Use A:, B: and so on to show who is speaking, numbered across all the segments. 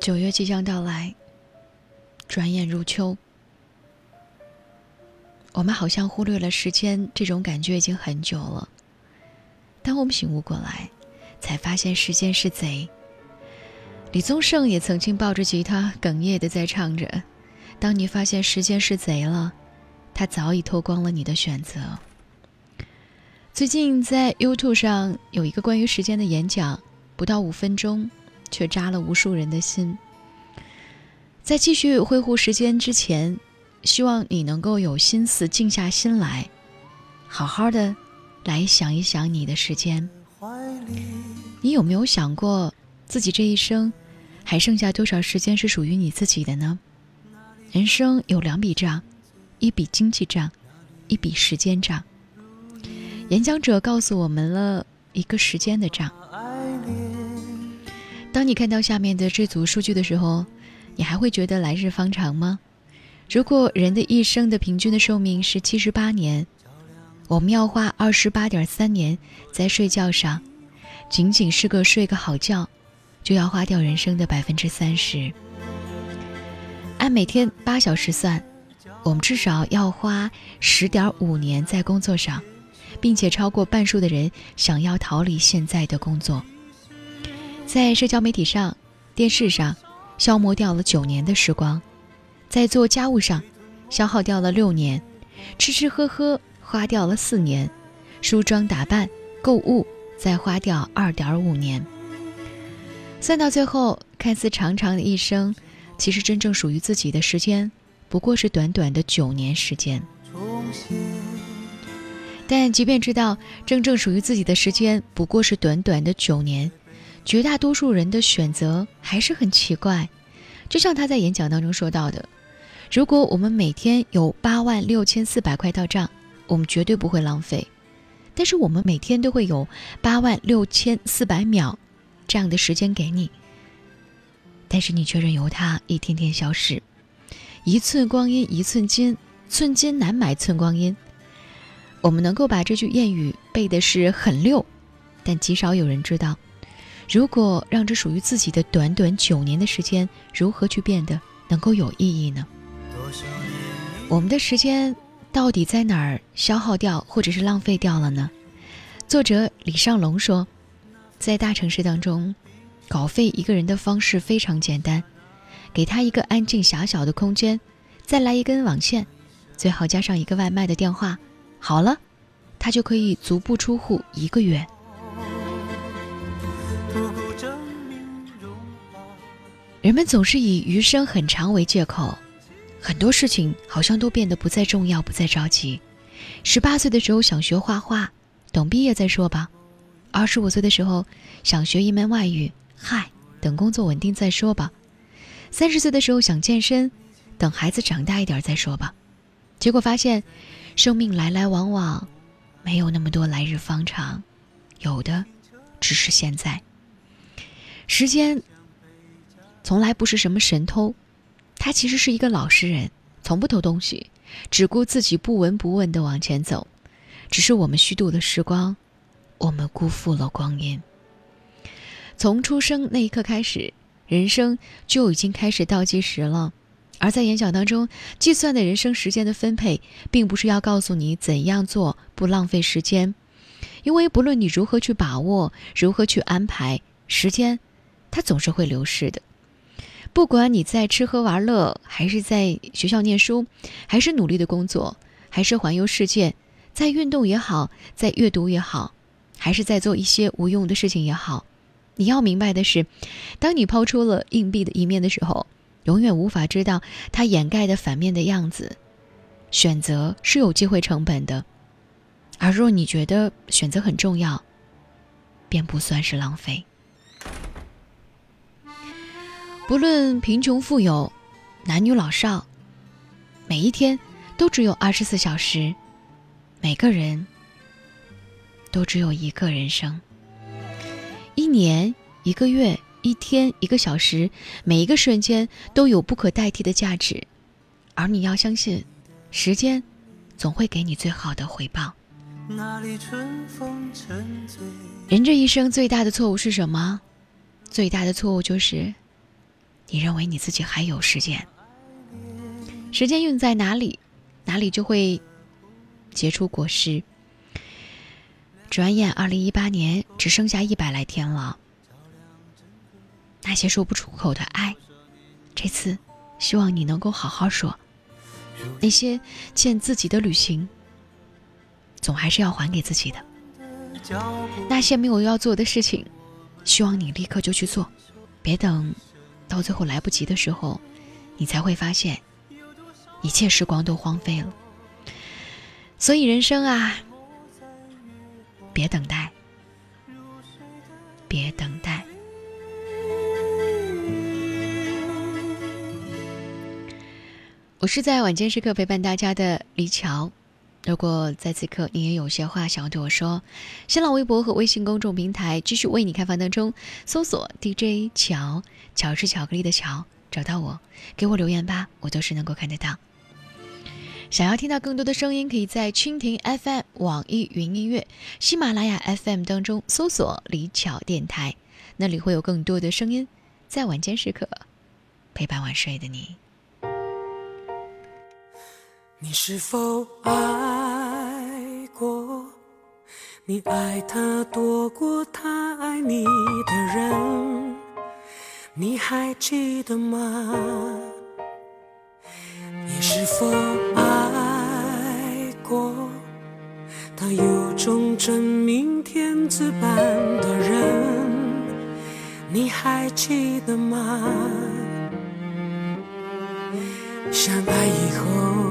A: 九月即将到来，转眼入秋。我们好像忽略了时间这种感觉已经很久了。当我们醒悟过来，才发现时间是贼。李宗盛也曾经抱着吉他哽咽的在唱着：“当你发现时间是贼了，他早已偷光了你的选择。”最近在 YouTube 上有一个关于时间的演讲，不到五分钟，却扎了无数人的心。在继续挥霍时间之前，希望你能够有心思静下心来，好好的来想一想你的时间。你有没有想过，自己这一生还剩下多少时间是属于你自己的呢？人生有两笔账，一笔经济账，一笔时间账。演讲者告诉我们了一个时间的账。当你看到下面的这组数据的时候，你还会觉得来日方长吗？如果人的一生的平均的寿命是七十八年，我们要花二十八点三年在睡觉上，仅仅是个睡个好觉，就要花掉人生的百分之三十。按每天八小时算，我们至少要花十点五年在工作上。并且超过半数的人想要逃离现在的工作，在社交媒体上、电视上消磨掉了九年的时光，在做家务上消耗掉了六年，吃吃喝喝花掉了四年，梳妆打扮、购物再花掉二点五年。算到最后，看似长长的一生，其实真正属于自己的时间，不过是短短的九年时间。但即便知道真正属于自己的时间不过是短短的九年，绝大多数人的选择还是很奇怪。就像他在演讲当中说到的：“如果我们每天有八万六千四百块到账，我们绝对不会浪费；但是我们每天都会有八万六千四百秒这样的时间给你，但是你却任由它一天天消失。一寸光阴一寸金，寸金难买寸光阴。”我们能够把这句谚语背的是很溜，但极少有人知道，如果让这属于自己的短短九年的时间，如何去变得能够有意义呢？我们的时间到底在哪儿消耗掉，或者是浪费掉了呢？作者李尚龙说，在大城市当中，稿费一个人的方式非常简单，给他一个安静狭小的空间，再来一根网线，最好加上一个外卖的电话。好了，他就可以足不出户一个月。人们总是以余生很长为借口，很多事情好像都变得不再重要，不再着急。十八岁的时候想学画画，等毕业再说吧；二十五岁的时候想学一门外语，嗨，等工作稳定再说吧；三十岁的时候想健身，等孩子长大一点再说吧。结果发现。生命来来往往，没有那么多来日方长，有的只是现在。时间从来不是什么神偷，他其实是一个老实人，从不偷东西，只顾自己不闻不问的往前走。只是我们虚度了时光，我们辜负了光阴。从出生那一刻开始，人生就已经开始倒计时了。而在演讲当中，计算的人生时间的分配，并不是要告诉你怎样做不浪费时间，因为不论你如何去把握，如何去安排时间，它总是会流逝的。不管你在吃喝玩乐，还是在学校念书，还是努力的工作，还是环游世界，在运动也好，在阅读也好，还是在做一些无用的事情也好，你要明白的是，当你抛出了硬币的一面的时候。永远无法知道它掩盖的反面的样子。选择是有机会成本的，而若你觉得选择很重要，便不算是浪费。不论贫穷富有，男女老少，每一天都只有二十四小时，每个人都只有一个人生。一年，一个月。一天一个小时，每一个瞬间都有不可代替的价值，而你要相信，时间总会给你最好的回报。人这一生最大的错误是什么？最大的错误就是你认为你自己还有时间。时间用在哪里，哪里就会结出果实。转眼，二零一八年只剩下一百来天了。那些说不出口的爱，这次希望你能够好好说。那些欠自己的旅行，总还是要还给自己的。那些没有要做的事情，希望你立刻就去做，别等到最后来不及的时候，你才会发现一切时光都荒废了。所以人生啊，别等待，别等待。我是在晚间时刻陪伴大家的李乔。如果在此刻你也有些话想要对我说，新浪微博和微信公众平台继续为你开放当中，搜索 DJ 乔，乔是巧克力的乔，找到我，给我留言吧，我都是能够看得到。想要听到更多的声音，可以在蜻蜓 FM、网易云音乐、喜马拉雅 FM 当中搜索李巧电台，那里会有更多的声音，在晚间时刻陪伴晚睡的你。
B: 你是否爱过？你爱他多过他爱你的人，你还记得吗？你是否爱过？他有种真命天子般的人，你还记得吗？相爱以后。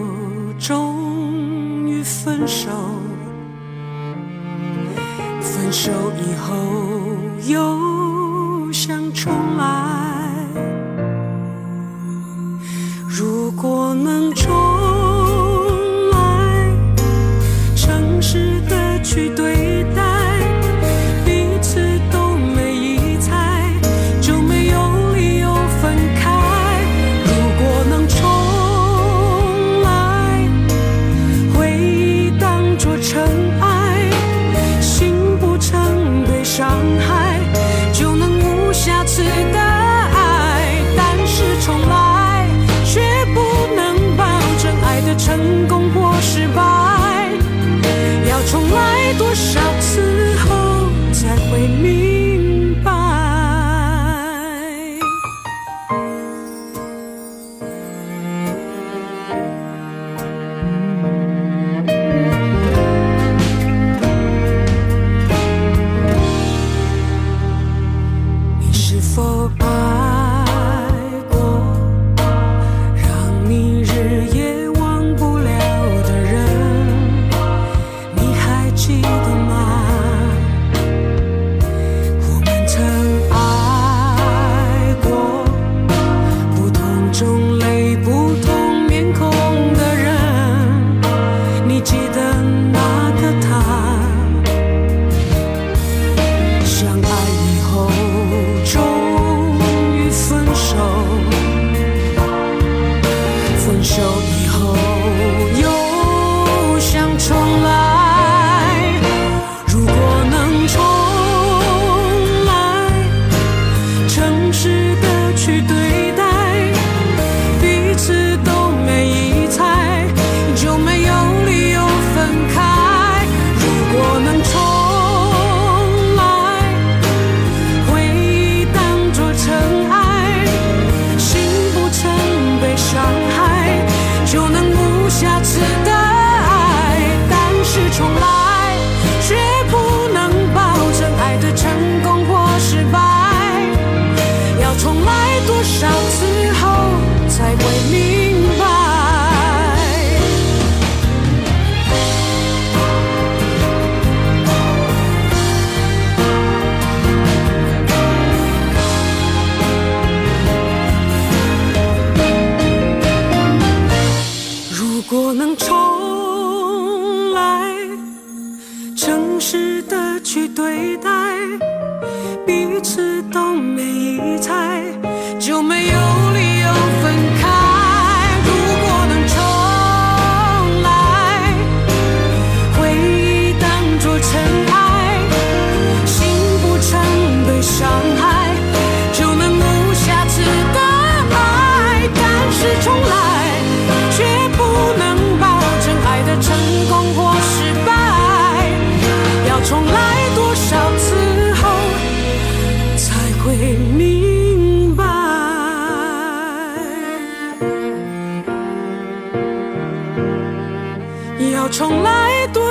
B: 终于分手，分手以后又想重来。如果能重 shine.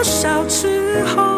B: 多少次后？